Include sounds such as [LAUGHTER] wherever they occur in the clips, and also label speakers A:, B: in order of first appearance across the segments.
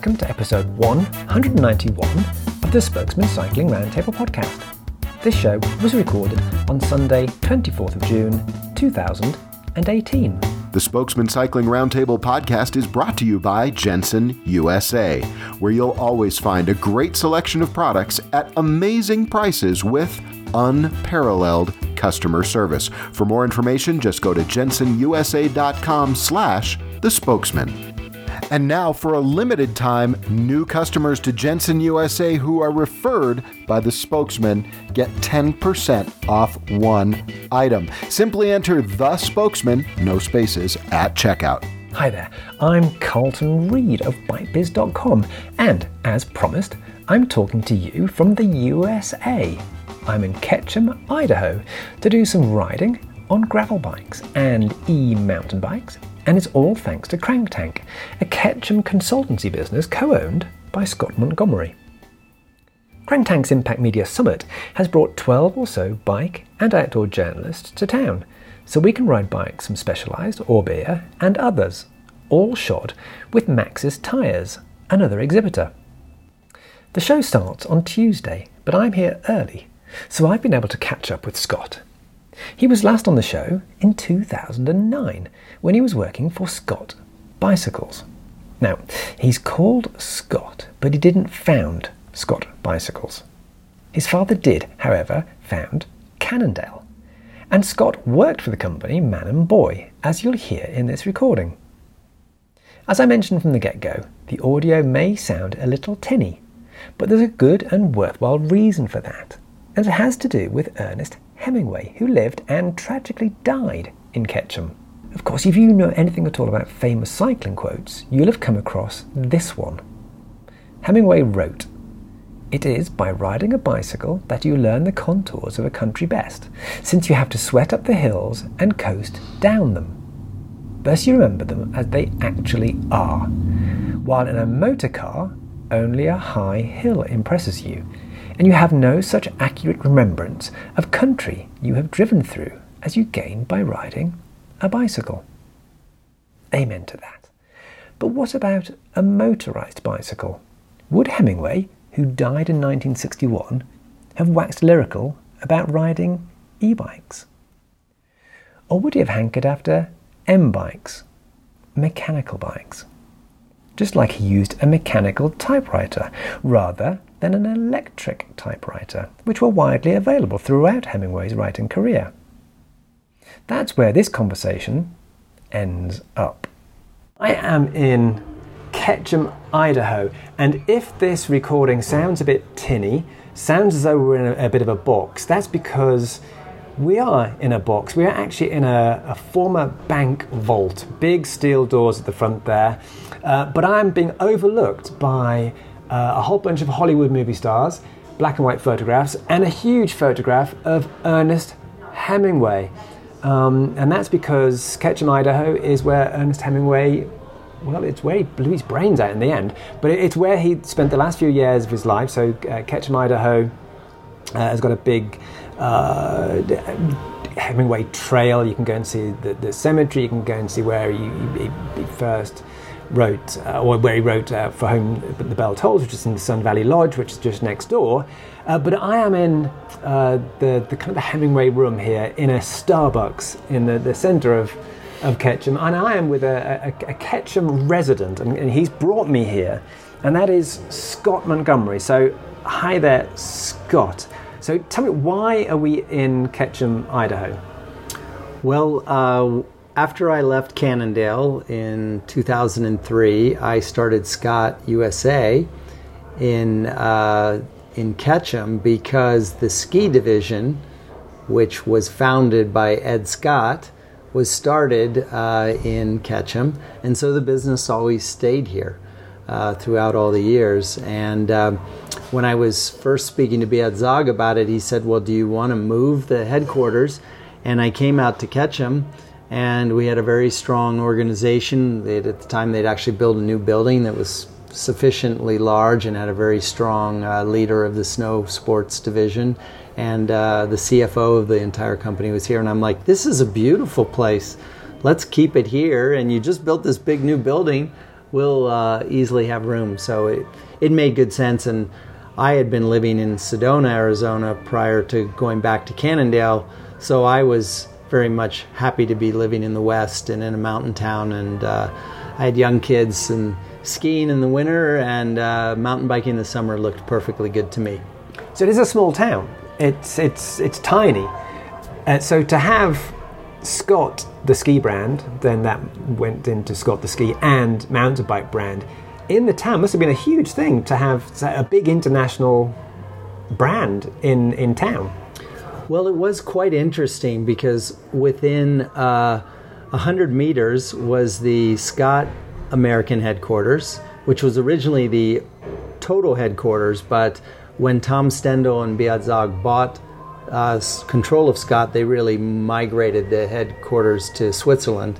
A: welcome to episode 191 of the Spokesmen Cycling Roundtable podcast. This show was recorded on Sunday, 24th of June, 2018.
B: The Spokesmen Cycling Roundtable podcast is brought to you by Jenson USA, where you'll always find a great selection of products at amazing prices with unparalleled customer service. For more information, just go to jensonusa.com slash the spokesman. And now, for a limited time, new customers to Jenson USA who are referred by the spokesman get 10% off one item. Simply enter the spokesman, no spaces, at checkout.
A: Hi there, I'm Carlton Reid of BikeBiz.com, and as promised, I'm talking to you from the USA. I'm in Ketchum, Idaho, to do some riding on gravel bikes and e mountain bikes and it's all thanks to CrankTank, a Ketchum consultancy business co owned by Scott Montgomery. CrankTank's Impact Media Summit has brought 12 or so bike and outdoor journalists to town, so we can ride bikes from Specialized, Orbea, and others, all shod with Maxxis tyres, another exhibitor. The show starts on Tuesday, but I'm here early, so I've been able to catch up with Scott he was last on the show in 2009 when he was working for Scott Bicycles. Now, he's called Scott, but he didn't found Scott Bicycles. His father did, however, found Cannondale. And Scott worked for the company Man and Boy, as you'll hear in this recording. As I mentioned from the get go, the audio may sound a little tinny, but there's a good and worthwhile reason for that, and it has to do with Ernest Hemingway, who lived and tragically died in Ketchum. Of course, if you know anything at all about famous cycling quotes, you'll have come across this one. Hemingway wrote, It is by riding a bicycle that you learn the contours of a country best, since you have to sweat up the hills and coast down them. Thus you remember them as they actually are. While in a motor car, only a high hill impresses you, and you have no such accurate remembrance of country you have driven through as you gain by riding a bicycle. Amen to that. But what about a motorized bicycle? Would Hemingway, who died in 1961, have waxed lyrical about riding e bikes? Or would he have hankered after M bikes, mechanical bikes? Just like he used a mechanical typewriter rather than an electric typewriter, which were widely available throughout Hemingway's writing career. That's where this conversation ends up. I am in Ketchum, Idaho, and if this recording sounds a bit tinny, sounds as though we're in a, a bit of a box, that's because we are in a box. We are actually in a, a former bank vault, big steel doors at the front there, uh, but I'm being overlooked by uh, a whole bunch of Hollywood movie stars, black and white photographs, and a huge photograph of Ernest Hemingway. Um, and that's because Ketchum, Idaho is where Ernest Hemingway, well, it's where he blew his brains out in the end, but it's where he spent the last few years of his life. So uh, Ketchum, Idaho uh, has got a big uh, Hemingway trail. You can go and see the, the cemetery, you can go and see where he, he, he first wrote, uh, or where he wrote uh, for Whom the Bell Tolls, which is in the Sun Valley Lodge, which is just next door. Uh, but I am in uh, the, the kind of the Hemingway room here in a Starbucks in the, the center of, of Ketchum, and I am with a, a, a Ketchum resident, and, and he's brought me here, and that is Scott Montgomery. So, hi there, Scott. So, tell me, why are we in Ketchum, Idaho?
C: Well, uh, after I left Cannondale in 2003, I started Scott USA in uh, in Ketchum because the ski division, which was founded by Ed Scott, was started uh, in Ketchum, and so the business always stayed here uh, throughout all the years. And um, when I was first speaking to Beat Zaugg about it, he said, "Well, do you want to move the headquarters?" And I came out to Ketchum and we had a very strong organization. They'd, at the time, they'd actually built a new building that was sufficiently large and had a very strong uh, leader of the snow sports division. And uh, the CFO of the entire company was here. And I'm like, this is a beautiful place. Let's keep it here. And you just built this big new building. we'll uh, easily have room. So it, it made good sense. And I had been living in Sedona, Arizona prior to going back to Cannondale. So I was very much happy to be living in the West and in a mountain town. And uh, I had young kids and skiing in the winter and uh, mountain biking in the summer looked perfectly good to me.
A: So it is a small town. It's it's it's tiny. Uh, so to have Scott the ski brand, then that went into Scott the ski and mountain bike brand in the town must have been a huge thing to have a big international brand in in town.
C: Well, it was quite interesting because within uh, 100 meters was the Scott American headquarters, which was originally the total headquarters, but when Tom Stendal and Beat Zaugg bought uh, control of Scott, they really migrated the headquarters to Switzerland.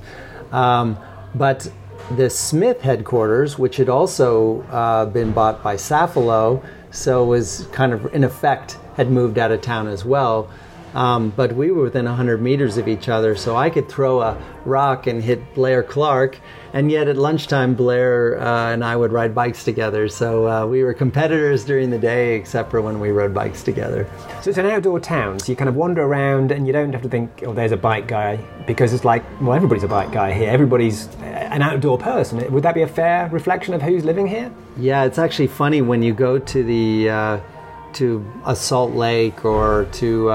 C: Um, but the Smith headquarters, which had also uh, been bought by Safilo, so was kind of in effect had moved out of town as well. Um, but we were within 100 meters of each other, so I could throw a rock and hit Blair Clark, and yet at lunchtime, Blair uh, and I would ride bikes together. So uh, we were competitors during the day, except for when we rode bikes together.
A: So it's an outdoor town, so you kind of wander around and you don't have to think, oh, there's a bike guy, because it's like, well, everybody's a bike guy here. Everybody's an outdoor person. Would that be a fair reflection of who's living here?
C: Yeah, it's actually funny when you go to the uh, to a Salt Lake or to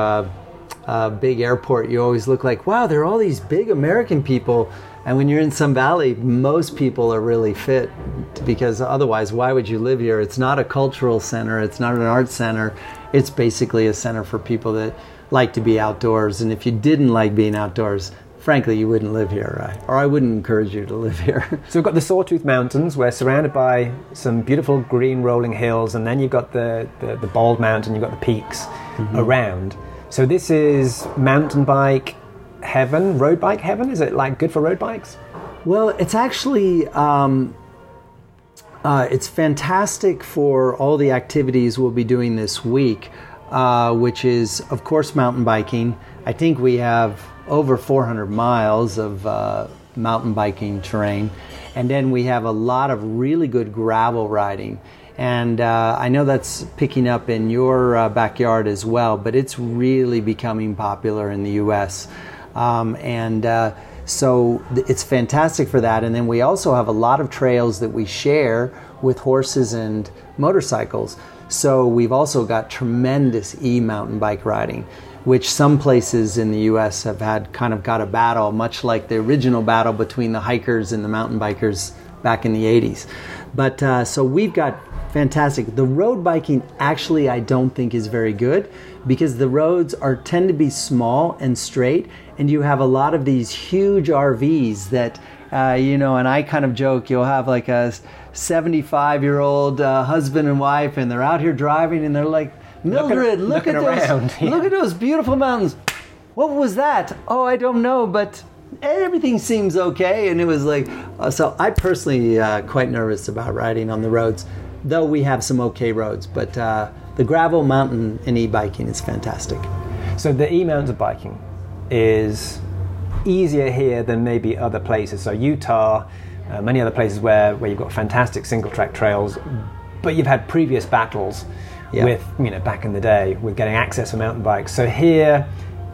C: uh, big airport, you always look like, wow, there are all these big American people. And when you're in Sun Valley, most people are really fit because otherwise, why would you live here? It's not a cultural center, it's not an art center. It's basically a center for people that like to be outdoors. And if you didn't like being outdoors, frankly, you wouldn't live here, right? Or I wouldn't encourage you to live here. [LAUGHS]
A: so we've got the Sawtooth Mountains. We're surrounded by some beautiful green rolling hills, and then you've got the, the, the Bald Mountain, you've got the peaks mm-hmm. around. So this is mountain bike heaven, road bike heaven. Is it like good for road bikes?
C: Well, it's actually um, uh, it's fantastic for all the activities we'll be doing this week, uh, which is of course mountain biking. I think we have over 400 miles of uh, mountain biking terrain, and then we have a lot of really good gravel riding. And uh, I know that's picking up in your uh, backyard as well, but it's really becoming popular in the US. Um, and uh, so th- it's fantastic for that. And then we also have a lot of trails that we share with horses and motorcycles. So we've also got tremendous e mountain bike riding, which some places in the US have had kind of got a battle, much like the original battle between the hikers and the mountain bikers back in the 80s. But uh, so we've got fantastic. The road biking actually I don't think is very good because the roads are tend to be small and straight, and you have a lot of these huge RVs that uh, you know. And I kind of joke you'll have like a 75 year old uh, husband and wife, and they're out here driving, and they're like, Mildred, look looking at those, yeah. look at those beautiful mountains. What was that? Oh, I don't know, but everything seems okay. And it was like, uh, so I personally uh, quite nervous about riding on the roads though we have some okay roads. But uh, the gravel mountain and e-biking is fantastic.
A: So the e-mountain biking is easier here than maybe other places. So Utah, uh, many other places where, where you've got fantastic single track trails, but you've had previous battles with, you know, back in the day with getting access for mountain bikes. So here,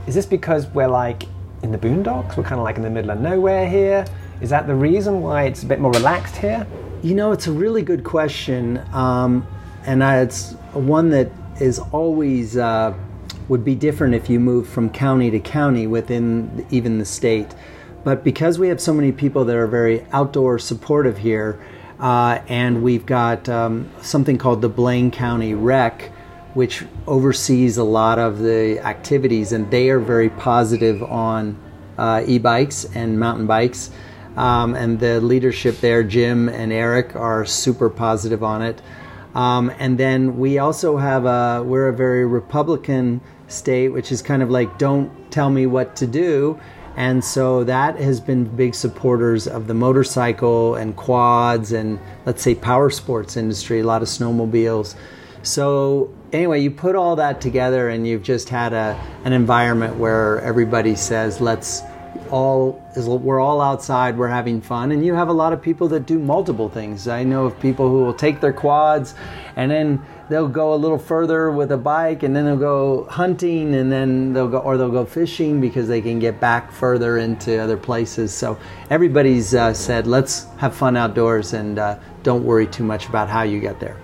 A: is this because we're like in the boondocks? We're kind of like in the middle of nowhere here? Is that the reason why it's a bit more relaxed here?
C: You know, it's a really good question, um, and I, it's one that is always uh, would be different if you moved from county to county within even the state. But because we have so many people that are very outdoor supportive here, uh, and we've got um, something called the Blaine County Rec, which oversees a lot of the activities, and they are very positive on uh, e-bikes and mountain bikes. Um, and the leadership there, Jim and Eric, are super positive on it. Um, and then we also have a, we're a very Republican state, which is kind of like, don't tell me what to do. And so that has been big supporters of the motorcycle and quads and let's say power sports industry, a lot of snowmobiles. So anyway, you put all that together and you've just had a, an environment where everybody says, let's all is we're all outside, we're having fun, and you have a lot of people that do multiple things. I know of people who will take their quads and then they'll go a little further with a bike and then they'll go hunting and then they'll go or they'll go fishing because they can get back further into other places. So everybody's uh, said let's have fun outdoors and uh, don't worry too much about how you get there.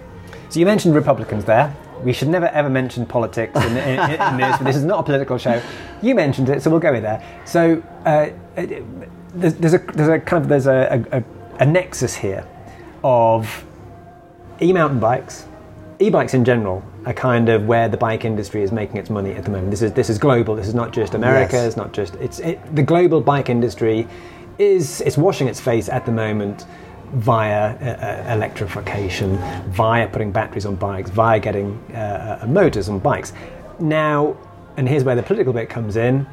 A: So you mentioned Republicans there. We should never ever mention politics in, in, in this. This is not a political show. You mentioned it, so we'll go with there. So uh, there's, there's, a there's a kind of there's a, a, a nexus here of e-mountain bikes, e-bikes in general are kind of where the bike industry is making its money at the moment. This is this is global. This is not just America.
C: Yes.
A: It's not just it's it, the global bike industry is it's washing its face at the moment via uh, uh, electrification, via putting batteries on bikes, via getting uh, uh, motors on bikes. Now, and here's where the political bit comes in.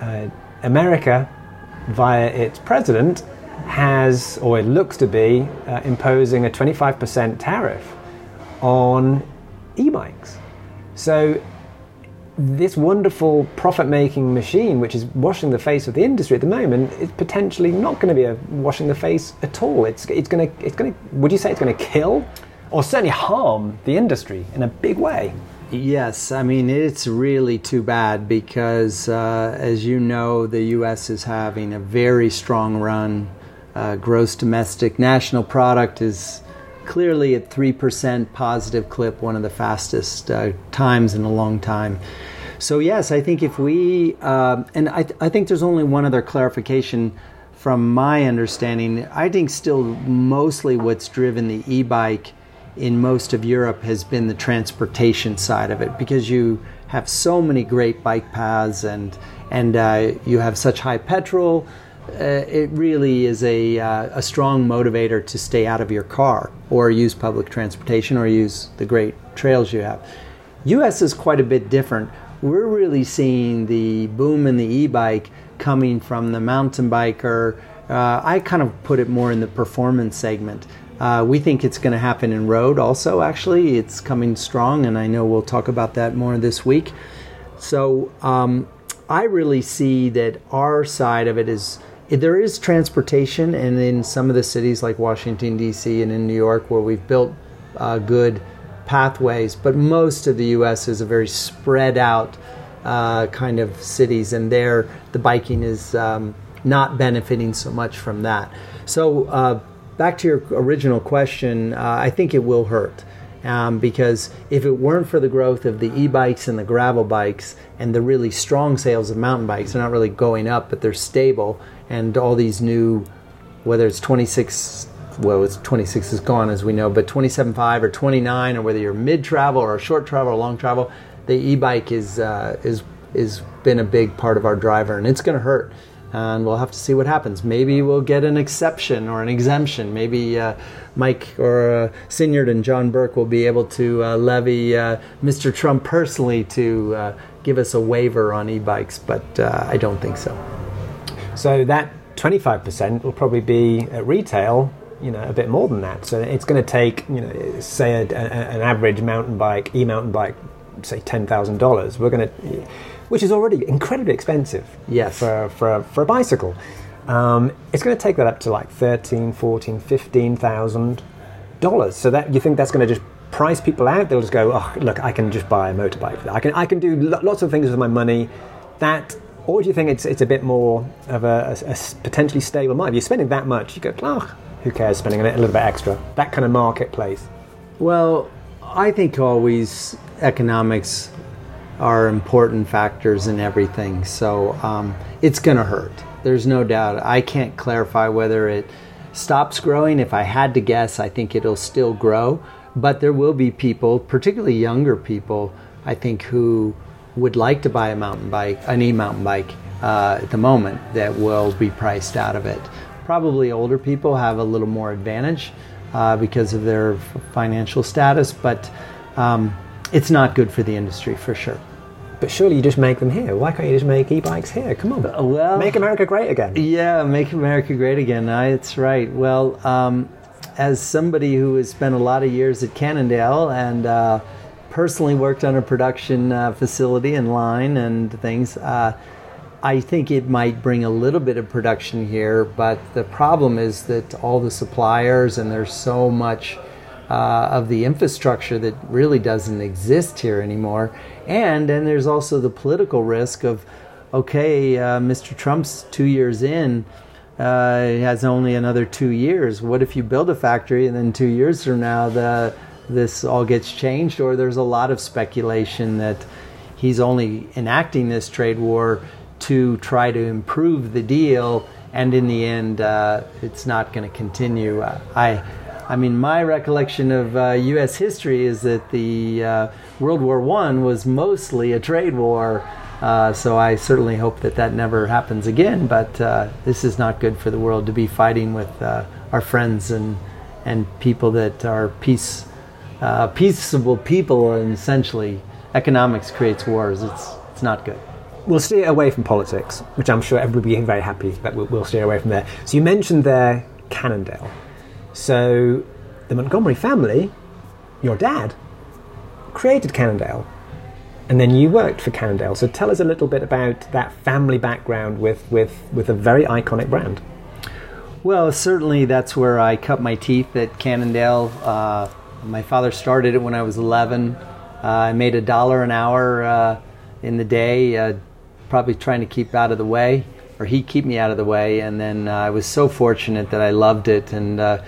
A: Uh, America, via its president, has, or it looks to be, uh, imposing a 25% tariff on e bikes. So, this wonderful profit making machine, which is washing the face of the industry at the moment, is potentially not going to be a washing the face at all. It's, it's going to, it's going to, would you say it's going to kill or certainly harm the industry in a big way?
C: Yes, I mean, it's really too bad because, uh, as you know, the U.S. is having a very strong run. Uh, gross domestic national product is clearly at 3% positive clip, one of the fastest uh, times in a long time. So, yes, I think if we, um, and I, I think there's only one other clarification from my understanding. I think still mostly what's driven the e bike in most of Europe has been the transportation side of it because you have so many great bike paths and and uh, you have such high petrol. Uh, it really is a, uh, a strong motivator to stay out of your car or use public transportation or use the great trails you have. US is quite a bit different. We're really seeing the boom in the e bike coming from the mountain biker. Uh, I kind of put it more in the performance segment. Uh, we think it's going to happen in road also, actually. It's coming strong, and I know we'll talk about that more this week. So um, I really see that our side of it is there is transportation, and in some of the cities like Washington, D.C., and in New York, where we've built uh, good pathways, but most of the U.S. is a very spread out uh, kind of cities, and there the biking is um, not benefiting so much from that. So, uh, back to your original question, uh, I think it will hurt. Um, because if it weren't for the growth of the e-bikes and the gravel bikes and the really strong sales of mountain bikes, they're not really going up, but they're stable, and all these new, whether it's 26, well, it's 26 is gone as we know, but 27.5 or 29, or whether you're mid travel or short travel or long travel, the e-bike is uh, is is been a big part of our driver, and it's going to hurt and we'll have to see what happens. Maybe we'll get an exception or an exemption. Maybe uh, Mike or uh, Sinyard and John Burke will be able to uh, levy uh, Mr. Trump personally to uh, give us a waiver on e-bikes, but uh, I don't think so.
A: So that 25% will probably be at retail, you know, a bit more than that. So it's going to take, you know, say a, a, an average mountain bike, e-mountain bike, say $10,000. We're going to which is already incredibly expensive
C: yes.
A: for, for, for a bicycle. Um, it's going to take that up to like 13, 14, 15,000 dollars. So that you think that's going to just price people out? They'll just go, oh, look, I can just buy a motorbike. I can, I can do lots of things with my money. That, or do you think it's, it's a bit more of a, a, a potentially stable market? If you're spending that much, you go, who cares spending a little bit extra? That kind of marketplace.
C: Well, I think always economics are important factors in everything. So um, it's going to hurt. There's no doubt. I can't clarify whether it stops growing. If I had to guess, I think it'll still grow. But there will be people, particularly younger people, I think, who would like to buy a mountain bike, an e mountain bike uh, at the moment, that will be priced out of it. Probably older people have a little more advantage uh, because of their financial status, but um, it's not good for the industry for sure.
A: But surely you just make them here. Why can't you just make e-bikes here? Come on.
C: Uh, well,
A: make America great again.
C: Yeah, make America great again. That's right. Well, um, as somebody who has spent a lot of years at Cannondale and uh, personally worked on a production uh, facility and line and things, uh, I think it might bring a little bit of production here, but the problem is that all the suppliers and there's so much uh, of the infrastructure that really doesn't exist here anymore. And then there's also the political risk of, okay, uh, Mr. Trump's two years in, uh, has only another two years. What if you build a factory and then two years from now the this all gets changed? Or there's a lot of speculation that he's only enacting this trade war to try to improve the deal, and in the end, uh, it's not going to continue. Uh, I I mean, my recollection of uh, U.S. history is that the uh, World War One was mostly a trade war. Uh, so I certainly hope that that never happens again. But uh, this is not good for the world to be fighting with our friends and and people that are peace uh, peaceable people. And essentially, economics creates wars. It's it's not good
A: we'll steer away from politics, which I'm sure everybody will be very happy that we'll, we'll, steer away from there. So you mentioned there Cannondale. So the Montgomery family, your dad, created Cannondale. And then you worked for Cannondale. So tell us a little bit about that family background with, with, with a very iconic brand.
C: Well, certainly that's where I cut my teeth at Cannondale. Uh, my father started it when I was 11. Uh, I made a dollar an hour uh, in the day, uh, probably trying to keep out of the way, or he keep me out of the way. And then uh, I was so fortunate that I loved it and uh,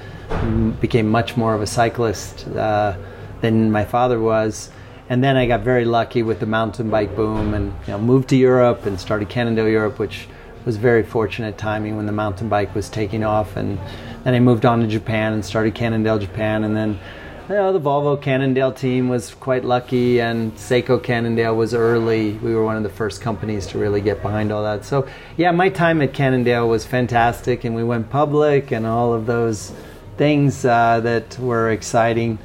C: became much more of a cyclist uh, than my father was. And then I got very lucky with the mountain bike boom and you know, moved to Europe and started Cannondale Europe, which was very fortunate timing when the mountain bike was taking off. And then I moved on to Japan and started Cannondale Japan. And then you know, the Volvo Cannondale team was quite lucky, and Saeco Cannondale was early. We were one of the first companies to really get behind all that. So, yeah, my time at Cannondale was fantastic, and we went public and all of those things uh, that were exciting.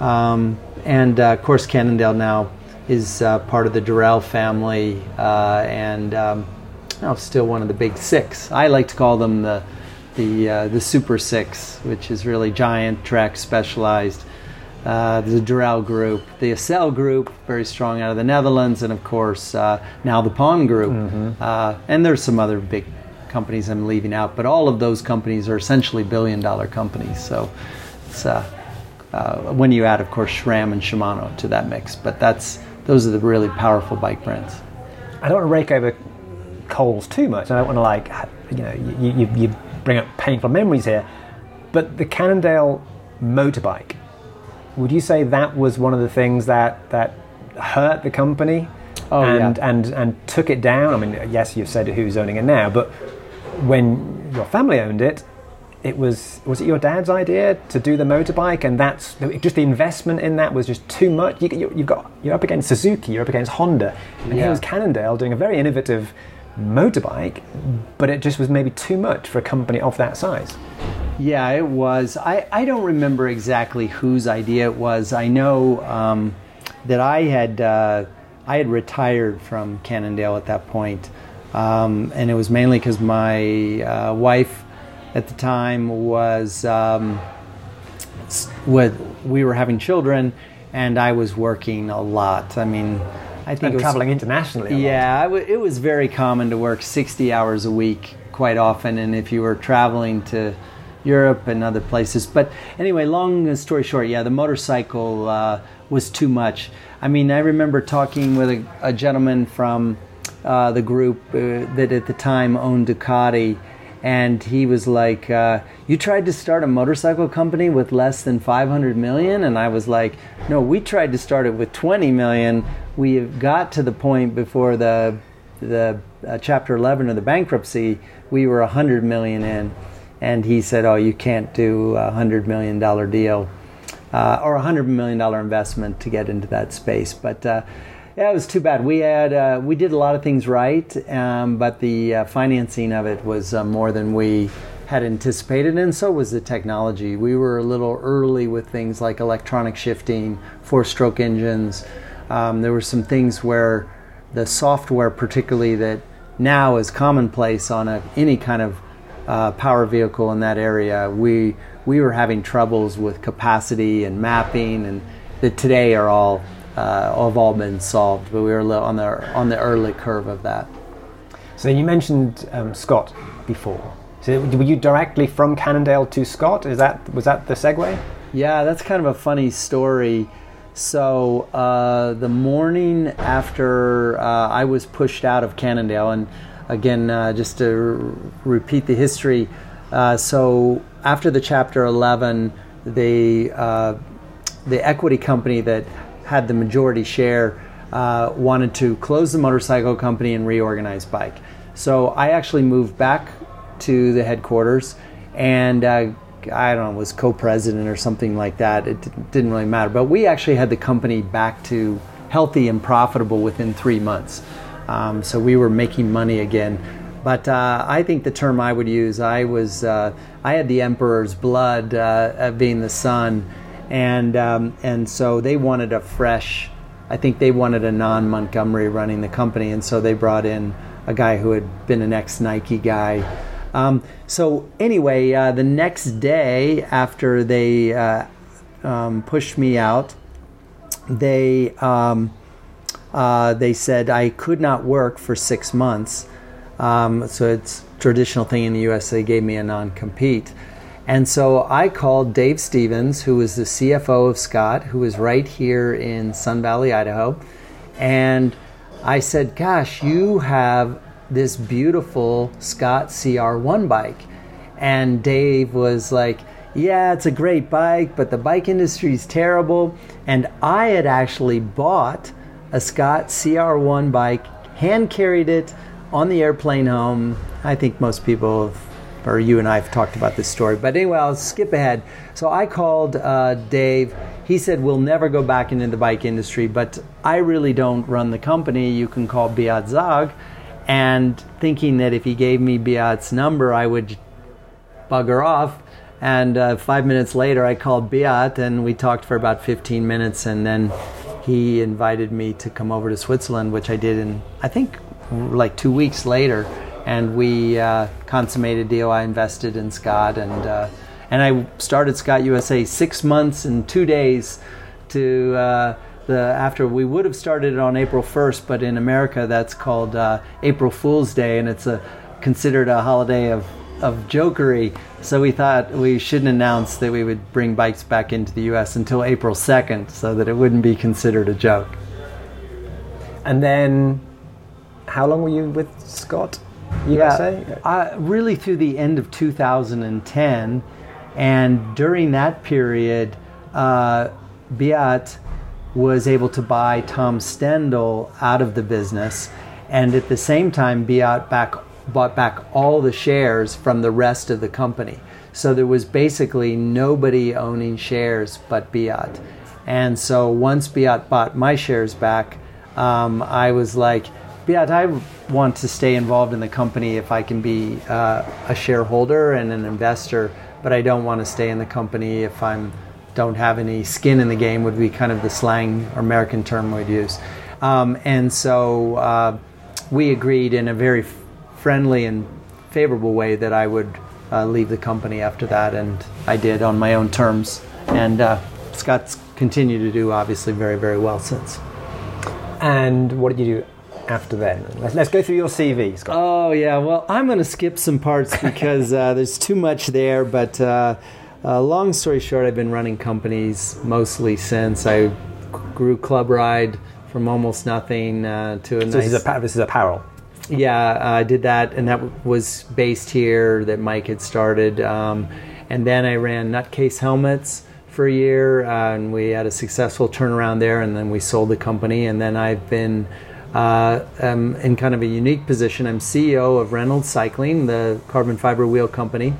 C: Um, and uh, of course, Cannondale now is uh, part of the Dorel family uh, and um, oh, still one of the big six. I like to call them the the uh, the Super Six, which is really giant, Trek, specialized. Uh, the Dorel Group, the Accel Group, very strong out of the Netherlands, and of course now the Pon Group. Mm-hmm. and there's some other big companies I'm leaving out, but all of those companies are essentially billion dollar companies. So it's uh, uh, when you add, of course, SRAM and Shimano to that mix. But that's those are the really powerful bike brands.
A: I don't want to rake over coals too much. I don't want to like you know you, you, you bring up painful memories here. But the Cannondale motorbike, would you say that was one of the things that that hurt the company?
C: Oh,
A: and,
C: yeah.
A: and and took it down. I mean, yes, you've said who's owning it now, but when your family owned it, it was was it your dad's idea to do the motorbike, and that's just the investment in that was just too much. You, have got you're up against Suzuki, you're up against Honda, and yeah. here was Cannondale doing a very innovative motorbike, but it just was maybe too much for a company of that size.
C: Yeah, it was. I, I don't remember exactly whose idea it was. I know um, that I had uh, I had retired from Cannondale at that point. Um, and it was mainly because my uh, wife at the time was um, with we were having children, and I was working a lot. I mean, I think
A: and traveling internationally.
C: yeah, it was very common to work sixty hours a week quite often, and if you were traveling to Europe and other places. But anyway, long story short, yeah, the motorcycle uh, was too much. I mean, I remember talking with a, a gentleman from uh, the group uh, that at the time owned Ducati, and he was like, uh, "You tried to start a motorcycle company with less than 500 million?" And I was like, "No, we tried to start it with 20 million. We got to the point before the the uh, Chapter 11 of the bankruptcy, we were 100 million in." And he said, "Oh, you can't do a hundred million dollar deal." Uh, or a hundred million dollar investment to get into that space, but uh, yeah, it was too bad. We had uh, we did a lot of things right, um, but the uh, financing of it was uh, more than we had anticipated, and so was the technology. We were a little early with things like electronic shifting, four-stroke engines. Um, there were some things where the software, particularly that now is commonplace on a, any kind of uh, power vehicle in that area, we we were having troubles with capacity and mapping, and that today are all uh, have all been solved, but we were on the on the early curve of that.
A: So you mentioned um, Scott before. So were you directly from Cannondale to Scott? Is that was that the segue?
C: Yeah, that's kind of a funny story. So uh, the morning after uh, I was pushed out of Cannondale, and again, uh, just to r- repeat the history, uh, so after the Chapter 11, the uh, the equity company that had the majority share uh, wanted to close the motorcycle company and reorganize bike. So I actually moved back to the headquarters and uh, I don't know, was co-president or something like that. It didn't really matter. But we actually had the company back to healthy and profitable within three months. Um, so we were making money again. But uh, I think the term I would use, I was, uh, I had the emperor's blood, uh, being the son, and um, and so they wanted a fresh. I think they wanted a non-Montgomery running the company, and so they brought in a guy who had been an ex-Nike guy. Um, so anyway, uh, the next day after they uh, um, pushed me out, they um, uh, they said I could not work for six months. Um, so it's traditional thing in the U.S. They gave me a non-compete, and so I called Dave Stevens, who was the CFO of Scott, who was right here in Sun Valley, Idaho, and I said, "Gosh, you have this beautiful Scott CR1 bike. And Dave was like, Yeah, it's a great bike, but the bike industry is terrible. And I had actually bought a Scott CR1 bike, hand carried it on the airplane home. I think most people have, or you and I have talked about this story. But anyway, I'll skip ahead. So I called uh, Dave. He said, We'll never go back into the bike industry, but I really don't run the company. You can call Beat Zaugg and thinking that if he gave me Beat's number, I would bugger off. And uh, five minutes later, I called Beat and we talked for about 15 minutes. And then he invited me to come over to Switzerland, which I did in, I think, like two weeks later. And we uh, consummated a deal. I invested in Scott and, uh, and I started Scott USA six months and two days to uh, the after we would have started it on April 1st, but in America that's called uh, April Fool's Day, and it's a considered a holiday of of jokery. So we thought we shouldn't announce that we would bring bikes back into the U.S. until April 2nd, so that it wouldn't be considered a joke.
A: And then, how long were you with Scott? USA?
C: Yeah, uh, really through the end of 2010, and during that period, uh, Beat was able to buy Tom Stendel out of the business, and at the same time, Beat back bought back all the shares from the rest of the company. So there was basically nobody owning shares but Beat. And so once Beat bought my shares back, um, I was like, Beat, I want to stay involved in the company if I can be uh, a shareholder and an investor, but I don't want to stay in the company if I'm don't have any skin in the game would be kind of the slang or American term we'd use. Um, and so uh, we agreed in a very friendly and favorable way that I would uh, leave the company after that, and I did on my own terms. And uh, Scott's continued to do obviously very, very well since.
A: And what did you do after then? Let's, let's go through your CV, Scott.
C: Oh, yeah. Well, I'm going to skip some parts [LAUGHS] because uh, there's too much there, but uh, uh, long story short, I've been running companies mostly since I grew Club Ride from almost nothing uh, to a
A: so
C: nice.
A: This is, a, this is apparel.
C: Yeah, I did that, and that was based here that Mike had started. Um, and then I ran Nutcase Helmets for a year, uh, and we had a successful turnaround there, and then we sold the company. And then I've been uh, um, in kind of a unique position. I'm CEO of Reynolds Cycling, the carbon fiber wheel company.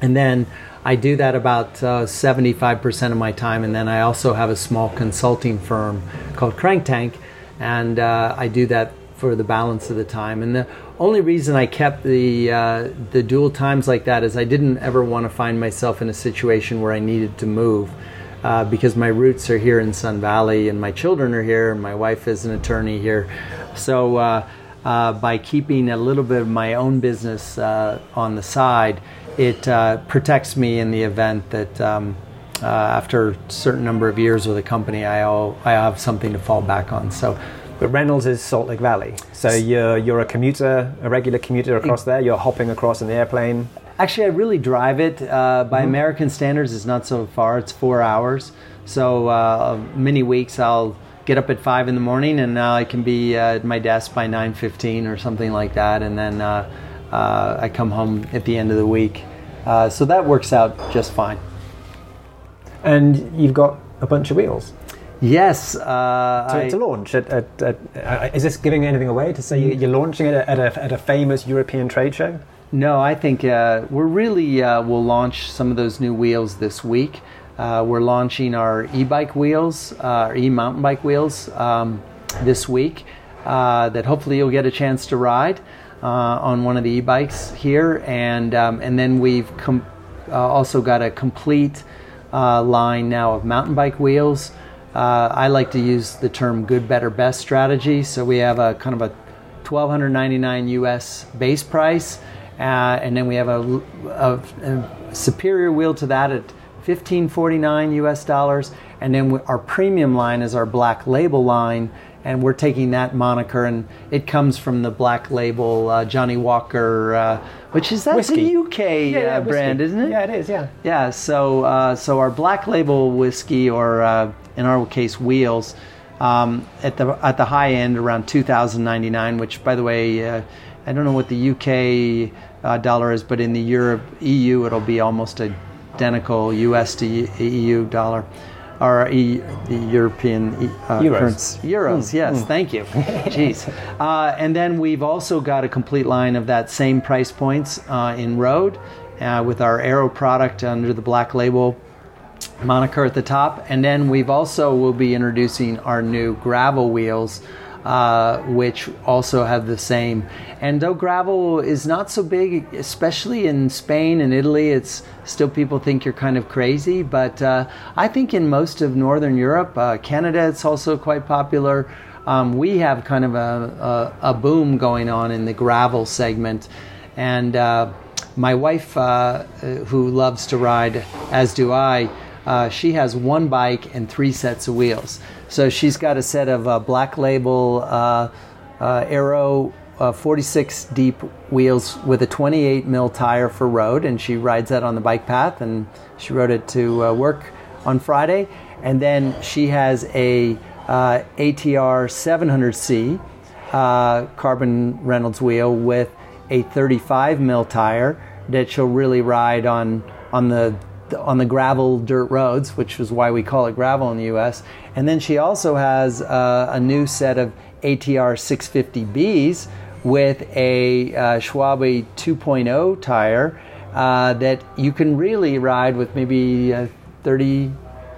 C: And then I do that about uh, 75% of my time, and then I also have a small consulting firm called CrankTank, and uh, I do that for the balance of the time. And the only reason I kept the uh, the dual times like that is I didn't ever want to find myself in a situation where I needed to move. Uh, because my roots are here in Sun Valley and my children are here, and my wife is an attorney here. So, uh, uh, by keeping a little bit of my own business uh, on the side, it uh, protects me in the event that um, uh, after a certain number of years with a company, I, I have something to fall back on. So
A: But Reynolds is Salt Lake Valley, so you're you're a commuter, a regular commuter across there. You're hopping across in the airplane.
C: Actually, I really drive it. Uh, by American standards, it's not so far. It's four hours. So uh, many weeks I'll get up at five in the morning, and now I can be uh, at my desk by nine fifteen or something like that, and then uh, uh, I come home at the end of the week. Uh, so that works out just fine.
A: And you've got a bunch of wheels
C: Yes, uh,
A: to,
C: I-
A: to launch. At, at, at, uh, is this giving anything away to say you- you're launching it at a, at a famous European trade show?
C: No, I think uh, we're really uh, will launch some of those new wheels this week. Uh, we're launching our e-bike wheels, uh, our e-mountain bike wheels um, this week. Uh, that hopefully you'll get a chance to ride uh, on one of the e-bikes here, and um, and then we've com- also got a complete line now of mountain bike wheels. I like to use the term good, better, best strategy. So we have a kind of a 1299 US base price, uh, and then we have a, a, a superior wheel to that at 1549 US dollars, and then we, our premium line is our black label line, and we're taking that moniker, and it comes from the black label uh, Johnnie Walker, uh, which is that's
A: Whiskey.
C: a UK uh,
A: whiskey.
C: brand, isn't it?
A: Yeah, it is. Yeah.
C: Yeah, so uh, so our black label whiskey, or uh, in our case, wheels, um, at the at the high end around two thousand ninety nine. Which, by the way, uh, I don't know what the UK uh, dollar is, but in the Europe EU, it'll be almost identical US to EU dollar. Or e, the European uh,
A: Euros.
C: currency. Euros, yes, thank you. [LAUGHS] Jeez. Uh, and then we've also got a complete line of that same price points uh, in road uh, with our Aero product under the black label moniker at the top. And then we've also will be introducing our new gravel wheels, uh, which also have the same. And though gravel is not so big, especially in Spain and Italy, it's still people think you're kind of crazy. But uh, I think in most of Northern Europe, uh, Canada, it's also quite popular. Um, we have kind of a, a, a boom going on in the gravel segment. And uh, my wife, uh, who loves to ride, as do I, she has one bike and three sets of wheels. So she's got a set of uh, black label uh, uh, Aero uh, 46 deep wheels with a 28 mil tire for road, and she rides that on the bike path. And she rode it to uh, work on Friday. And then she has a ATR 700C uh, carbon Reynolds wheel with a 35 mil tire that she'll really ride on on the on the gravel dirt roads, which is why we call it gravel in the U.S. And then she also has uh, a new set of ATR 650Bs with a uh, Schwalbe 2.0 tire uh, that you can really ride with maybe uh, 30,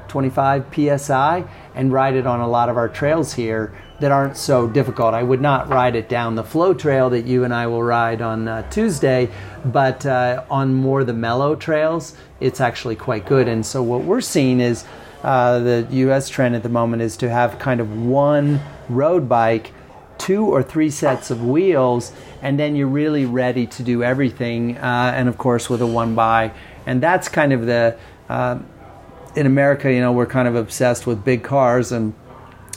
C: 25 psi and ride it on a lot of our trails here that aren't so difficult. I would not ride it down the flow trail that you and I will ride on uh, Tuesday, but uh, on more the mellow trails, it's actually quite good. And so what we're seeing is uh, the U.S. trend at the moment is to have kind of one road bike, two or three sets of wheels, and then you're really ready to do everything. Uh, and of course, with a one by, and that's kind of the uh, in America, you know, we're kind of obsessed with big cars and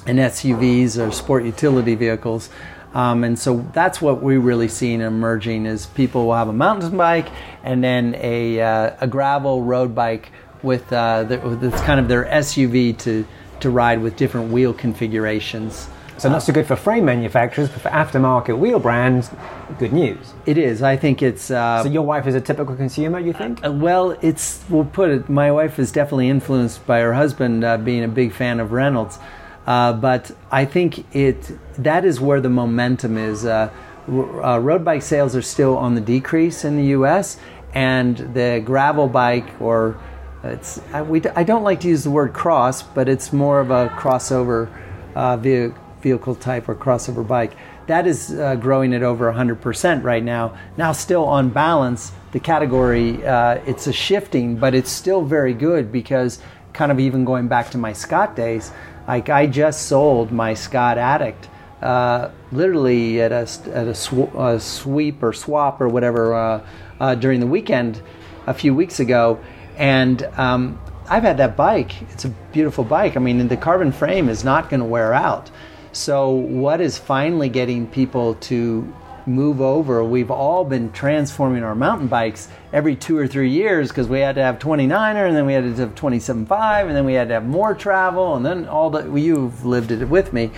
C: and SUVs or sport utility vehicles. Um, and so that's what we're really seen emerging is people will have a mountain bike and then a, uh, a gravel road bike with uh, that's kind of their SUV to, to ride with different wheel configurations.
A: So not so good for frame manufacturers, but for aftermarket wheel brands, good news.
C: It is. I think it's. Uh,
A: So your wife is a typical consumer, you think?
C: Uh, Well, it's we'll put it. My wife is definitely influenced by her husband uh, being a big fan of Reynolds, uh, but I think it that is where the momentum is. Uh, uh, road bike sales are still on the decrease in the U.S. and the gravel bike or it's I, we, I don't like to use the word cross, but it's more of a crossover uh, ve- vehicle type or crossover bike. That is uh, growing at over 100% right now. Now, still on balance, the category it's a shifting, but it's still very good because kind of even going back to my Scott days, like I just sold my Scott Addict uh, literally at a at a, sw- a sweep or swap or whatever uh, uh, during the weekend a few weeks ago, and um, I've had that bike. It's a beautiful bike. I mean, the carbon frame is not going to wear out. So, what is finally getting people to move over? We've all been transforming our mountain bikes every two or three years because we had to have 29er and then we had to have 27.5 and then we had to have more travel and then all the you've lived it with me.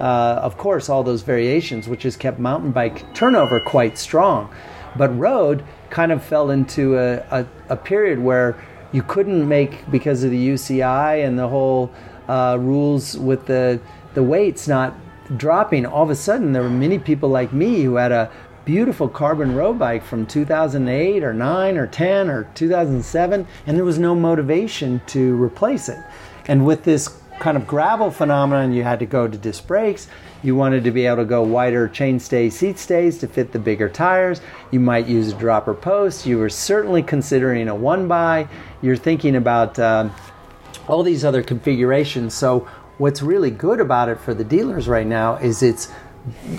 C: Uh, of course, all those variations, which has kept mountain bike turnover quite strong. But road kind of fell into a, a, a period where you couldn't make because of the UCI and the whole uh, rules with the the weights not dropping. All of a sudden, there were many people like me who had a beautiful carbon road bike from 2008 or 9 or 10 or 2007, and there was no motivation to replace it. And with this kind of gravel phenomenon, you had to go to disc brakes. You wanted to be able to go wider chainstay seat stays to fit the bigger tires. You might use a dropper post. You were certainly considering a one by. You're thinking about um, all these other configurations. So, what's really good about it for the dealers right now is it's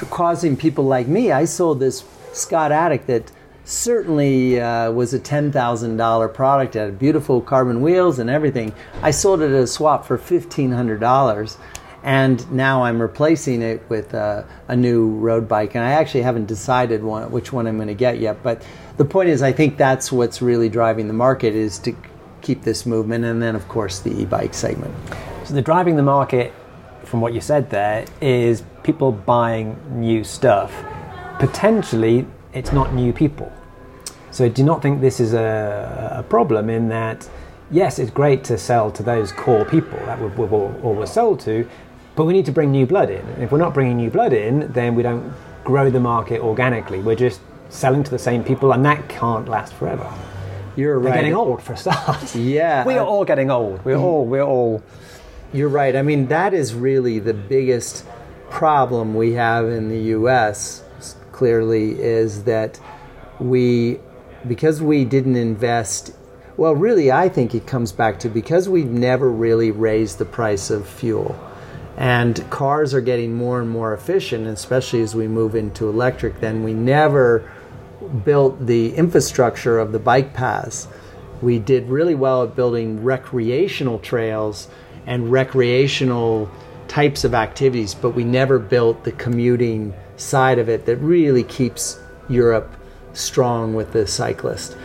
C: causing people like me. I sold this Scott Addict that certainly uh, was a $10,000 product. It had beautiful carbon wheels and everything. I sold it at a swap for $1,500 and now I'm replacing it with uh, a new road bike. And I actually haven't decided one, which one I'm going to get yet. But the point is, I think that's what's really driving the market is to keep this movement, and then of course the e-bike segment.
A: So the driving the market, from what you said there, is people buying new stuff. Potentially, it's not new people. So do not think this is a, a problem in that. Yes, it's great to sell to those core people that we've, we've always sold to, but we need to bring new blood in. And if we're not bringing new blood in, then we don't grow the market organically. We're just selling to the same people, and that can't last forever.
C: You're
A: We're
C: right.
A: getting old for a start.
C: Yeah, [LAUGHS]
A: we are all getting old. We're all we're all
C: You're right. I mean, that is really the biggest problem we have in the U.S. Clearly, is that we, because we didn't invest. Well, really, I think it comes back to because we've never really raised the price of fuel, and cars are getting more and more efficient, especially as we move into electric. Then we never built the infrastructure of the bike paths. We did really well at building recreational trails and recreational types of activities, but we never built the commuting side of it that really keeps Europe strong with the cyclist.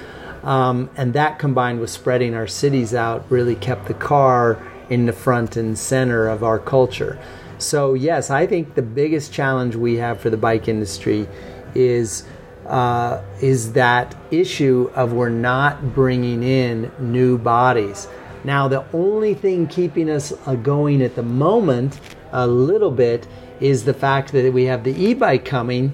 C: Um, and that combined with spreading our cities out really kept the car in the front and center of our culture. So, yes, I think the biggest challenge we have for the bike industry is uh, is that issue of we're not bringing in new bodies. Now, the only thing keeping us uh, going at the moment, a little bit, is the fact that we have the e-bike coming.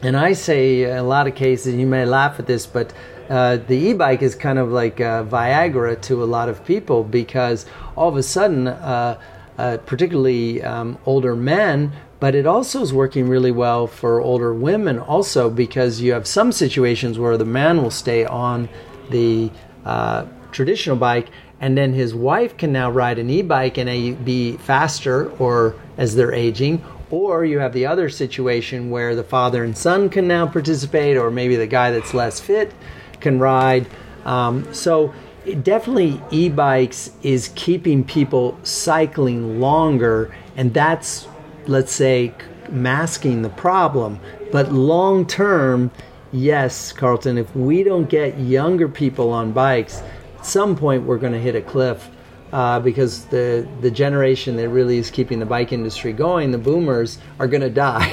C: And I say, in a lot of cases, you may laugh at this, but uh, the e-bike is kind of like uh, Viagra to a lot of people because all of a sudden, uh, uh, particularly um, older men, but it also is working really well for older women also because you have some situations where the man will stay on the uh, traditional bike and then his wife can now ride an e-bike and be faster or as they're aging. Or you have the other situation where the father and son can now participate or maybe the guy that's less fit can ride. Um, so it definitely e-bikes is keeping people cycling longer and that's let's say masking the problem. But long term yes carlton if we don't get younger people on bikes some point we're going to hit a cliff uh, because the the generation that really is keeping the bike industry going, the boomers, are going to die.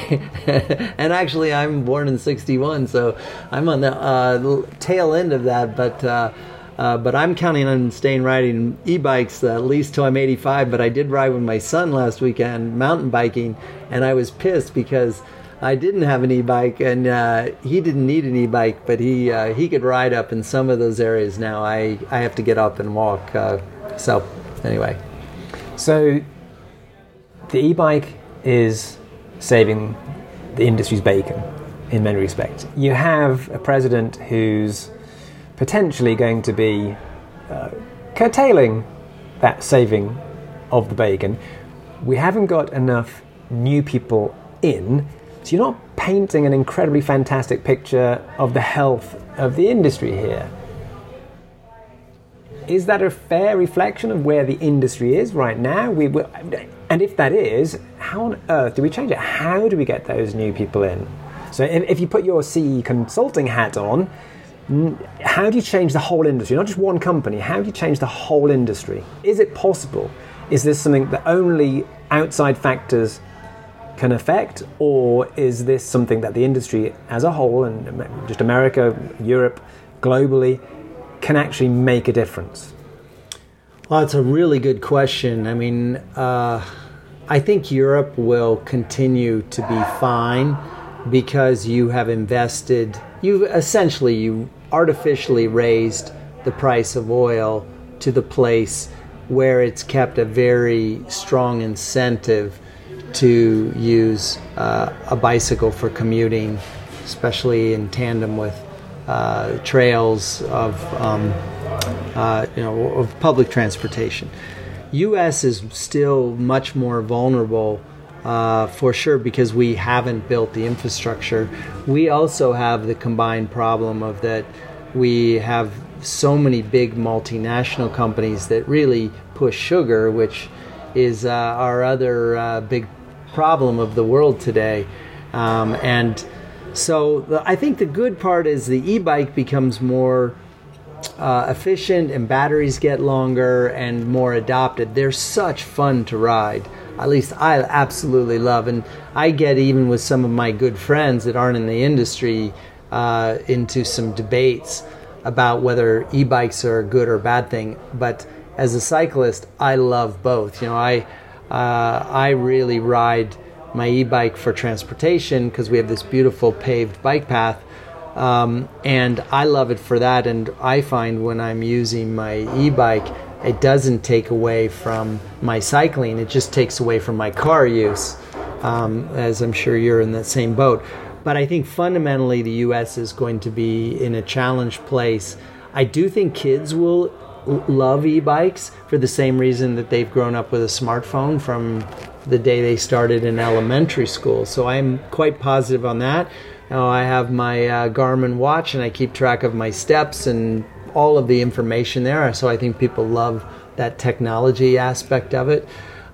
C: [LAUGHS] and actually, I'm born in '61, so I'm on the uh, tail end of that. But uh, uh, but I'm counting on staying riding e-bikes at least till I'm 85. But I did ride with my son last weekend mountain biking, and I was pissed because. I didn't have an e-bike, and uh, he didn't need an e-bike, but he uh, he could ride up in some of those areas. Now I I have to get up and walk. Uh, so anyway,
A: So the e-bike is saving the industry's bacon in many respects. You have a president who's potentially going to be uh, curtailing that saving of the bacon. We haven't got enough new people in, so you're not painting an incredibly fantastic picture of the health of the industry here. Is that a fair reflection of where the industry is right now? We, we, and if that is, how on earth do we change it? How do we get those new people in? So if, if you put your CE consulting hat on, how do you change the whole industry? Not just one company. How do you change the whole industry? Is it possible? Is this something that only outside factors can affect, or is this something that the industry as a whole, and just America, Europe, globally, can actually make a difference?
C: Well, that's a really good question. I mean, uh, I think Europe will continue to be fine because you have invested, you've essentially you artificially raised the price of oil to the place where it's kept a very strong incentive to use uh, a bicycle for commuting, especially in tandem with uh, trails of um, uh, you know of public transportation. U.S. is still much more vulnerable. Uh, for sure, because we haven't built the infrastructure. We also have the combined problem of that we have so many big multinational companies that really push sugar, which is uh, our other uh, big problem of the world today. Um, and so the, I think the good part is the e bike becomes more uh, efficient and batteries get longer and more adopted. They're such fun to ride. At least I absolutely love. And I get even with some of my good friends that aren't in the industry uh, into some debates about whether e bikes are a good or bad thing. But as a cyclist, I love both. You know, I uh, I really ride my e-bike for transportation because we have this beautiful paved bike path, um, and I love it for that. And I find when I'm using my e-bike, it doesn't take away from my cycling; it just takes away from my car use. Um, as I'm sure you're in that same boat. But I think fundamentally the U.S. is going to be in a challenged place. I do think kids will love e-bikes for the same reason that they've grown up with a smartphone from the day they started in elementary school. So I'm quite positive on that. Now I have my uh, Garmin watch and I keep track of my steps and all of the information there. So I think people love that technology aspect of it.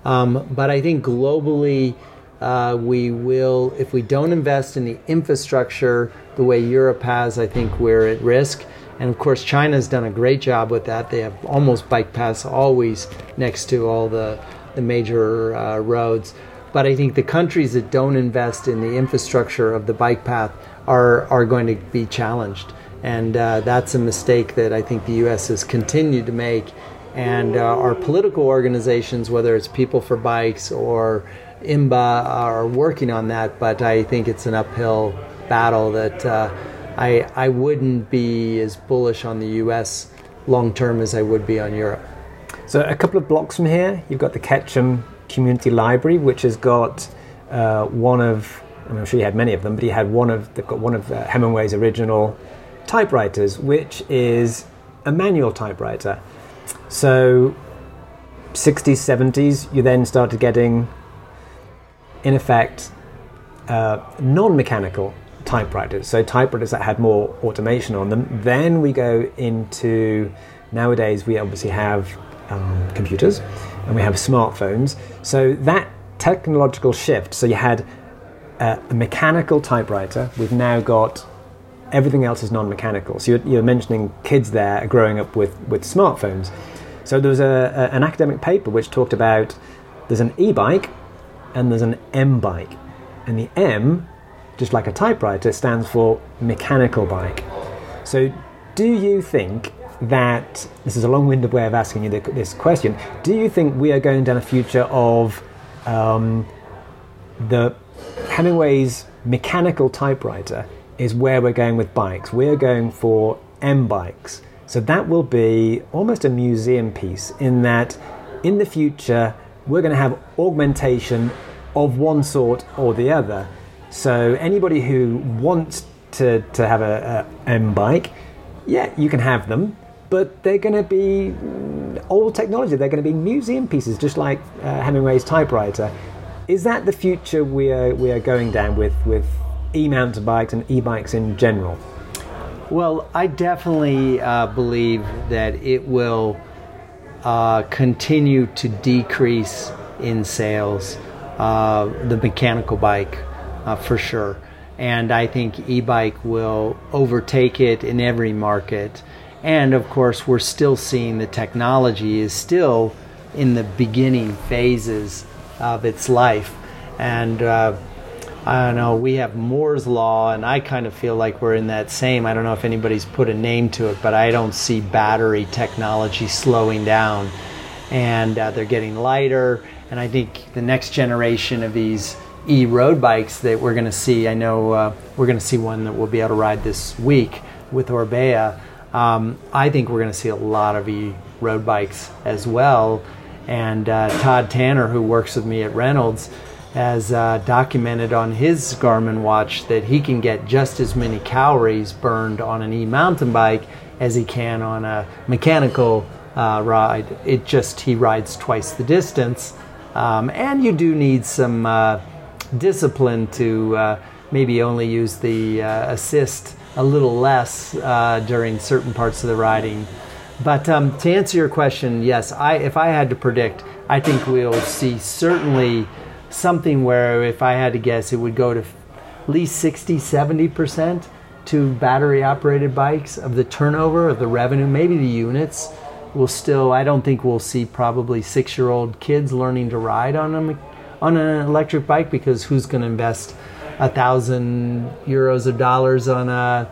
C: Um, but I think globally, uh, we will, if we don't invest in the infrastructure the way Europe has, I think we're at risk. And of course, China's done a great job with that. They have almost bike paths always next to all the, the major uh, roads. But I think the countries that don't invest in the infrastructure of the bike path are, are going to be challenged. And uh, that's a mistake that I think the U.S. has continued to make. And uh, our political organizations, whether it's People for Bikes or IMBA, are working on that. But I think it's an uphill battle that uh, I, I wouldn't be as bullish on the US long term as I would be on Europe.
A: So, a couple of blocks from here, you've got the Ketchum Community Library, which has got uh, one of, I'm sure he had many of them, but he had one of, they've got one of uh, Hemingway's original typewriters, which is a manual typewriter. So, 60s, 70s, you then started getting, in effect, uh, non mechanical typewriters. So typewriters that had more automation on them. Then we go into nowadays we obviously have um, computers and we have smartphones. So that technological shift. So you had a mechanical typewriter. We've now got everything else is non-mechanical. So you're, you're mentioning kids there growing up with with smartphones. So there was a, a, an academic paper which talked about there's an e-bike and there's an m-bike, and the M just like a typewriter, stands for mechanical bike. So, do you think that this is a long winded way of asking you this question? Do you think we are going down a future of um, the Hemingway's mechanical typewriter is where we're going with bikes? We're going for M bikes. So, that will be almost a museum piece in that in the future we're going to have augmentation of one sort or the other so anybody who wants to, to have a, M bike, yeah, you can have them, but they're going to be old technology. They're going to be museum pieces, just like uh, Hemingway's typewriter. Is that the future we are we are going down with with e-mountain bikes and e-bikes in general?
C: Well, I definitely uh, believe that it will uh, continue to decrease in sales uh, the mechanical bike uh, for sure. And I think e bike will overtake it in every market. And of course, we're still seeing the technology is still in the beginning phases of its life. And uh, I don't know, we have Moore's Law, and I kind of feel like we're in that same. I don't know if anybody's put a name to it, but I don't see battery technology slowing down. And uh, they're getting lighter. And I think the next generation of these e road bikes that we're going to see, I know uh, we're going to see one that we'll be able to ride this week with Orbea. Um, I think we're going to see a lot of e road bikes as well. And uh, Todd Tanner, who works with me at Reynolds, has uh, documented on his Garmin watch that he can get just as many calories burned on an e mountain bike as he can on a mechanical uh, ride. It just, he rides twice the distance. Um, and you do need some uh, discipline to uh, maybe only use the uh, assist a little less uh, during certain parts of the riding. But um, to answer your question, yes, I, if I had to predict, I think we'll see certainly something where if I had to guess, it would go to at least 60, 70% to battery operated bikes of the turnover of the revenue, maybe the units. Will still, I don't think we'll see probably six year old kids learning to ride on, a, on an electric bike because who's going to invest a thousand euros or dollars on a,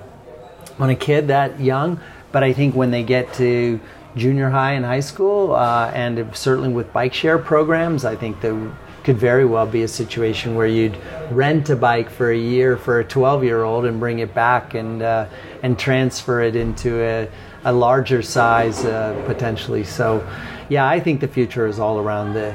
C: on a kid that young? But I think when they get to junior high and high school, uh, and certainly with bike share programs, I think there could very well be a situation where you'd rent a bike for a year for a 12 year old and bring it back and uh, and transfer it into a, a larger size uh, potentially. So, yeah, I think the future is all around the.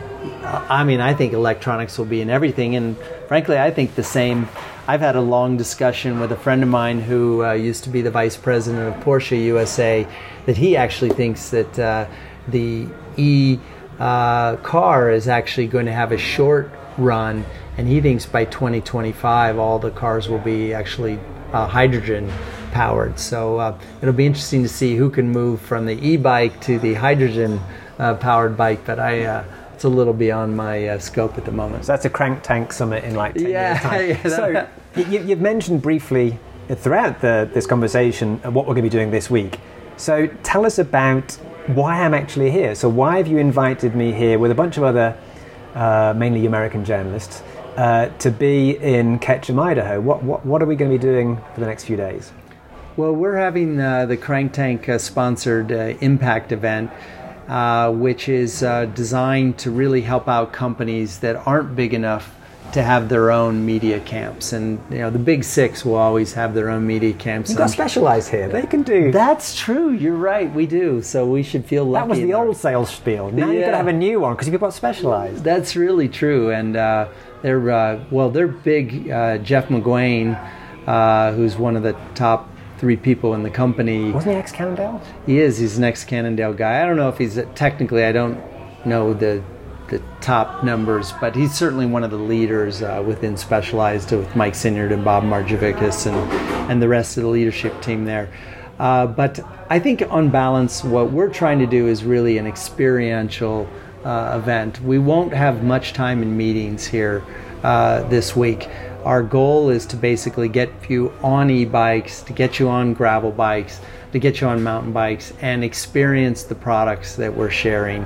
C: I mean, I think electronics will be in everything, and frankly, I think the same. I've had a long discussion with a friend of mine who uh, used to be the vice president of Porsche USA that he actually thinks that uh, the e uh, car is actually going to have a short run, and he thinks by 2025 all the cars will be actually uh, hydrogen powered. So uh, it'll be interesting to see who can move from the e-bike to the hydrogen powered bike. But I, uh, it's a little beyond my uh, scope at the moment.
A: So that's a crank tank summit in like 10
C: Yeah,
A: years [LAUGHS] time.
C: yeah,
A: so you, you've mentioned briefly throughout the, this conversation what we're going to be doing this week. So tell us about why I'm actually here. So why have you invited me here with a bunch of other, uh, mainly American journalists, uh, to be in Ketchum, Idaho? What, what, what are we going to be doing for the next few days?
C: Well, we're having uh, the CrankTank uh, sponsored uh, impact event, uh, which is uh, designed to really help out companies that aren't big enough to have their own media camps. And you know, the big six will always have their own media camps.
A: You've got Specialized here. They can do.
C: That's true. You're right. We do. So we should feel lucky.
A: that was the old sales spiel. Now you've got to have a new one because you've got Specialized.
C: That's really true, and uh, they're uh, well, they're big. Uh, Jeff McGuane, uh, who's one of the top three people in the company,
A: Wasn't he ex Cannondale?
C: he is. He's an ex Cannondale guy. I don't know if he's technically. I don't know the the top numbers, but he's certainly one of the leaders uh, within Specialized with Mike Sinyard and Bob Margevicius and and the rest of the leadership team there. Uh, but I think on balance, what we're trying to do is really an experiential uh, event. We won't have much time in meetings here uh, this week. Our goal is to basically get you on e-bikes, to get you on gravel bikes, to get you on mountain bikes, and experience the products that we're sharing.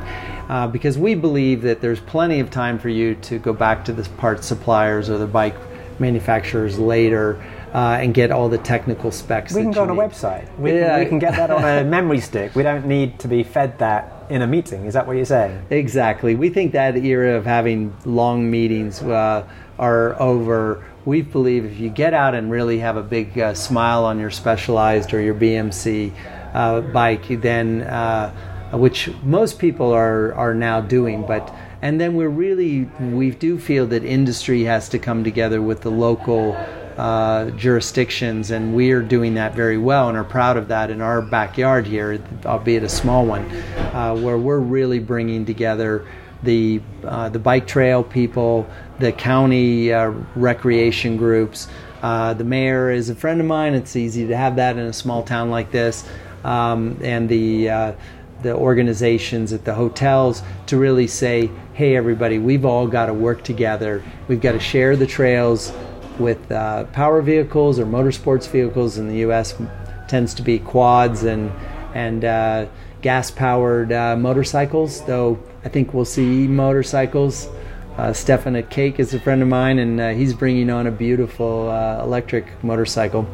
C: Uh, because we believe that there's plenty of time for you to go back to the parts suppliers or the bike manufacturers later uh, and get all the technical specs.
A: We can go on a website. We,
C: Yeah.
A: can, we can get that on a [LAUGHS] memory stick. We don't need to be fed that in a meeting. Is that what you're saying?
C: Exactly. We think that era of having long meetings uh, are over. We believe if you get out and really have a big uh, smile on your Specialized or your BMC uh, bike, then uh, which most people are are now doing, but and then we're really we do feel that industry has to come together with the local uh, jurisdictions, and we are doing that very well and are proud of that in our backyard here, albeit a small one, uh, where we're really bringing together the uh, the bike trail people, the county uh, recreation groups. Uh, the mayor is a friend of mine. It's easy to have that in a small town like this, um, and the uh, the organizations at the hotels to really say, hey, everybody, we've all got to work together. We've got to share the trails with uh, power vehicles or motorsports vehicles in the U.S. tends to be quads and and uh, gas-powered uh, motorcycles. Though I think we'll see motorcycles. Uh, Stefan at Cake is a friend of mine, and uh, he's bringing on a beautiful uh, electric motorcycle.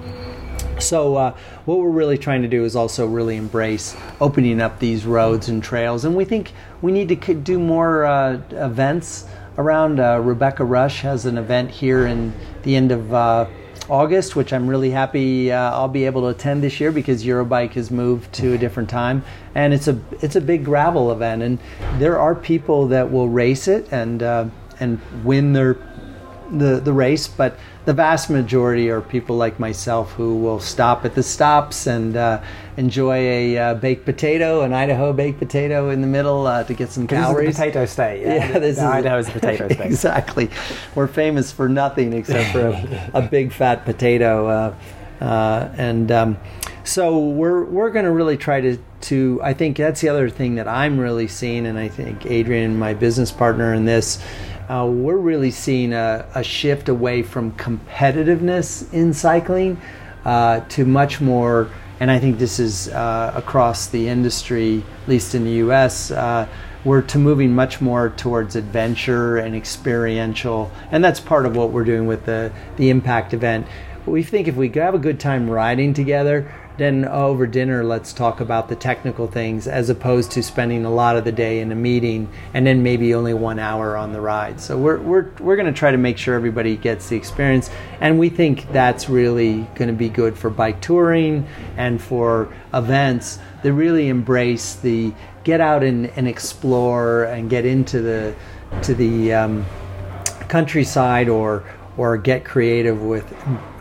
C: So, uh, what we're really trying to do is also really embrace opening up these roads and trails. And we think we need to do more uh, events around. Uh, Rebecca Rusch has an event here in the end of uh, August, which I'm really happy uh, I'll be able to attend this year because Eurobike has moved to a different time, and it's a it's a big gravel event, and there are people that will race it and uh, and win their the the race, but the vast majority are people like myself who will stop at the stops and uh, enjoy a uh, baked potato, an Idaho baked potato in the middle uh, to get some calories.
A: This is a potato state. Yeah, [LAUGHS]
C: yeah this
A: is Idaho is a potato [LAUGHS] state.
C: exactly. We're famous for nothing except for a, a big fat potato, uh, uh, and um, so we're we're going to really try to to. I think that's the other thing that I'm really seeing, and I think Adrian, my business partner in this uh, we're really seeing a, a, shift away from competitiveness in cycling uh, to much more, and I think this is uh, across the industry, at least in the US, uh, we're to moving much more towards adventure and experiential, and that's part of what we're doing with the, the Impact event. We think if we have a good time riding together, then over dinner let's talk about the technical things as opposed to spending a lot of the day in a meeting and then maybe only one hour on the ride. So we're, we're, we're going to try to make sure everybody gets the experience. And we think that's really going to be good for bike touring and for events that really embrace the get out and, and explore and get into the to the um, countryside or or get creative with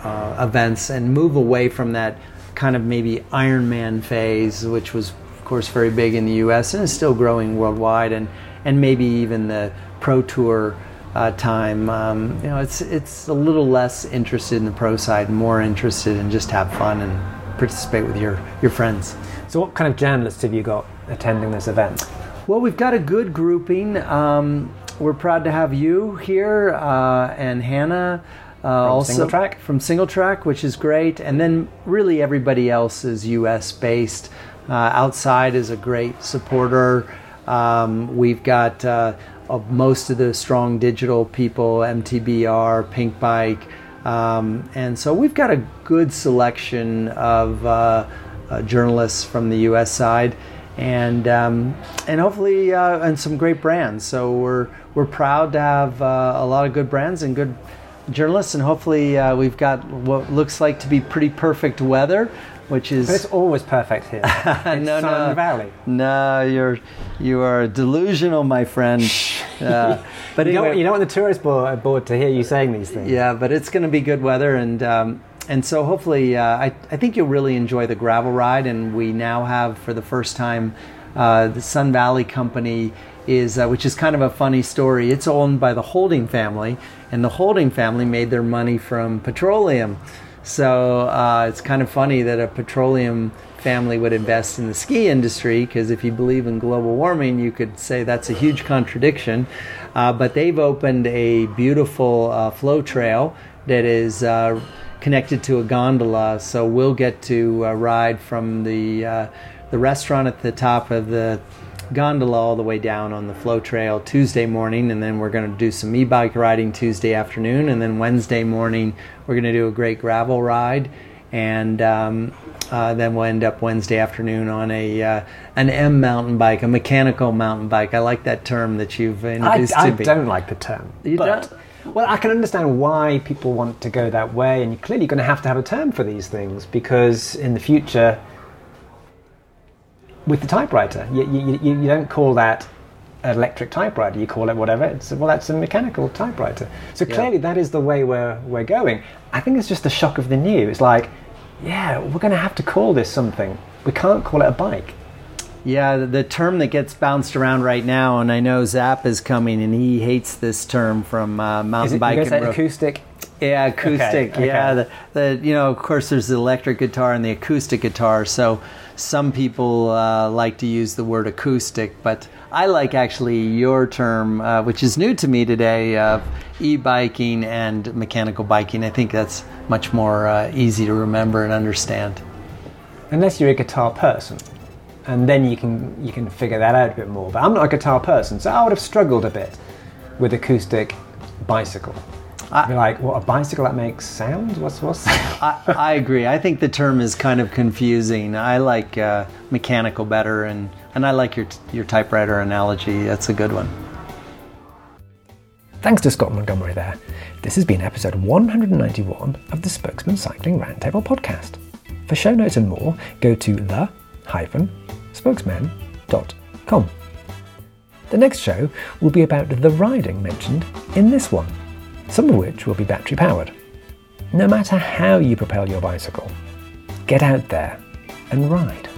C: uh, events and move away from that kind of maybe Ironman phase, which was of course very big in the U.S. and is still growing worldwide, and and maybe even the pro tour uh, time. Um, you know, it's it's a little less interested in the pro side, more interested in just have fun and participate with your your friends.
A: So, what kind of journalists have you got attending this event?
C: Well, we've got a good grouping. Um, we're proud to have you here uh, and Hannah.
A: Uh, also
C: SingleTrack from SingleTrack, which is great, and then really everybody else is U.S. based. Uh, outside is a great supporter. Um, we've got uh, most of the strong digital people, MTBR, Pinkbike, um, and so we've got a good selection of uh, uh, journalists from the U.S. side and um, and hopefully uh, and some great brands. So we're we're proud to have uh, a lot of good brands and good journalists, and hopefully uh, we've got what looks like to be pretty perfect weather, which is.
A: But it's always perfect here. [LAUGHS]
C: no,
A: Sun
C: no,
A: Valley.
C: No, you're you are delusional, my friend.
A: Uh, [LAUGHS] but you, anyway, don't, you don't want the tourist board, board to hear you saying these things.
C: Yeah, but it's going to be good weather, and um, and so hopefully, uh, I I think you'll really enjoy the gravel ride, and we now have for the first time. Uh, the Sun Valley Company is, uh, which is kind of a funny story. It's owned by the Holding family, and the Holding family made their money from petroleum. So uh, it's kind of funny that a petroleum family would invest in the ski industry because if you believe in global warming, you could say that's a huge contradiction. Uh, but they've opened a beautiful uh, flow trail that is uh, connected to a gondola, so we'll get to uh, ride from the uh, the restaurant at the top of the gondola all the way down on the flow trail Tuesday morning, and then we're going to do some e bike riding Tuesday afternoon, and then Wednesday morning we're going to do a great gravel ride, and um, uh, then we'll end up Wednesday afternoon on a uh, an M mountain bike, a mechanical mountain bike. I like that term that you've introduced
A: I,
C: to
A: I don't like the term.
C: You
A: but,
C: don't?
A: Well, I can understand why people want to go that way, and you're clearly going to have to have a term for these things because in the future with the typewriter. You, you, you, don't call that an electric typewriter. You call it whatever. It's, well, that's a mechanical typewriter. So clearly, yeah. that is the way we're, we're going. I think it's just the shock of the new. It's like, yeah, we're going to have to call this something. We can't call it a bike.
C: Yeah, the, the term that gets bounced around right now, and I know Zap is coming, and he hates this term from uh,
A: Is
C: mountain
A: it, you guys
C: and
A: say
C: road-
A: acoustic?
C: Yeah, acoustic.
A: okay.
C: Yeah, the, the you know, of course, there's the electric guitar and the acoustic guitar. So some people uh, like to use the word acoustic, but I like actually your term, uh, which is new to me today, of e-biking and mechanical biking. I think that's much more uh, easy to remember and understand.
A: Unless you're a guitar person. And then you can you can figure that out a bit more. But I'm not a guitar person, so I would have struggled a bit with acoustic bicycle. I'd be like, what a bicycle that makes sound? What's what's [LAUGHS]
C: I, I agree. I think the term is kind of confusing. I like uh, mechanical better, and, and I like your your typewriter analogy. That's a good one.
A: Thanks to Scott Montgomery there. This has been episode 191 of the Spokesmen Cycling Roundtable podcast. For show notes and more, go to the hyphen spokesmen.com. The next show will be about the riding mentioned in this one, some of which will be battery powered. No matter how you propel your bicycle, get out there and ride.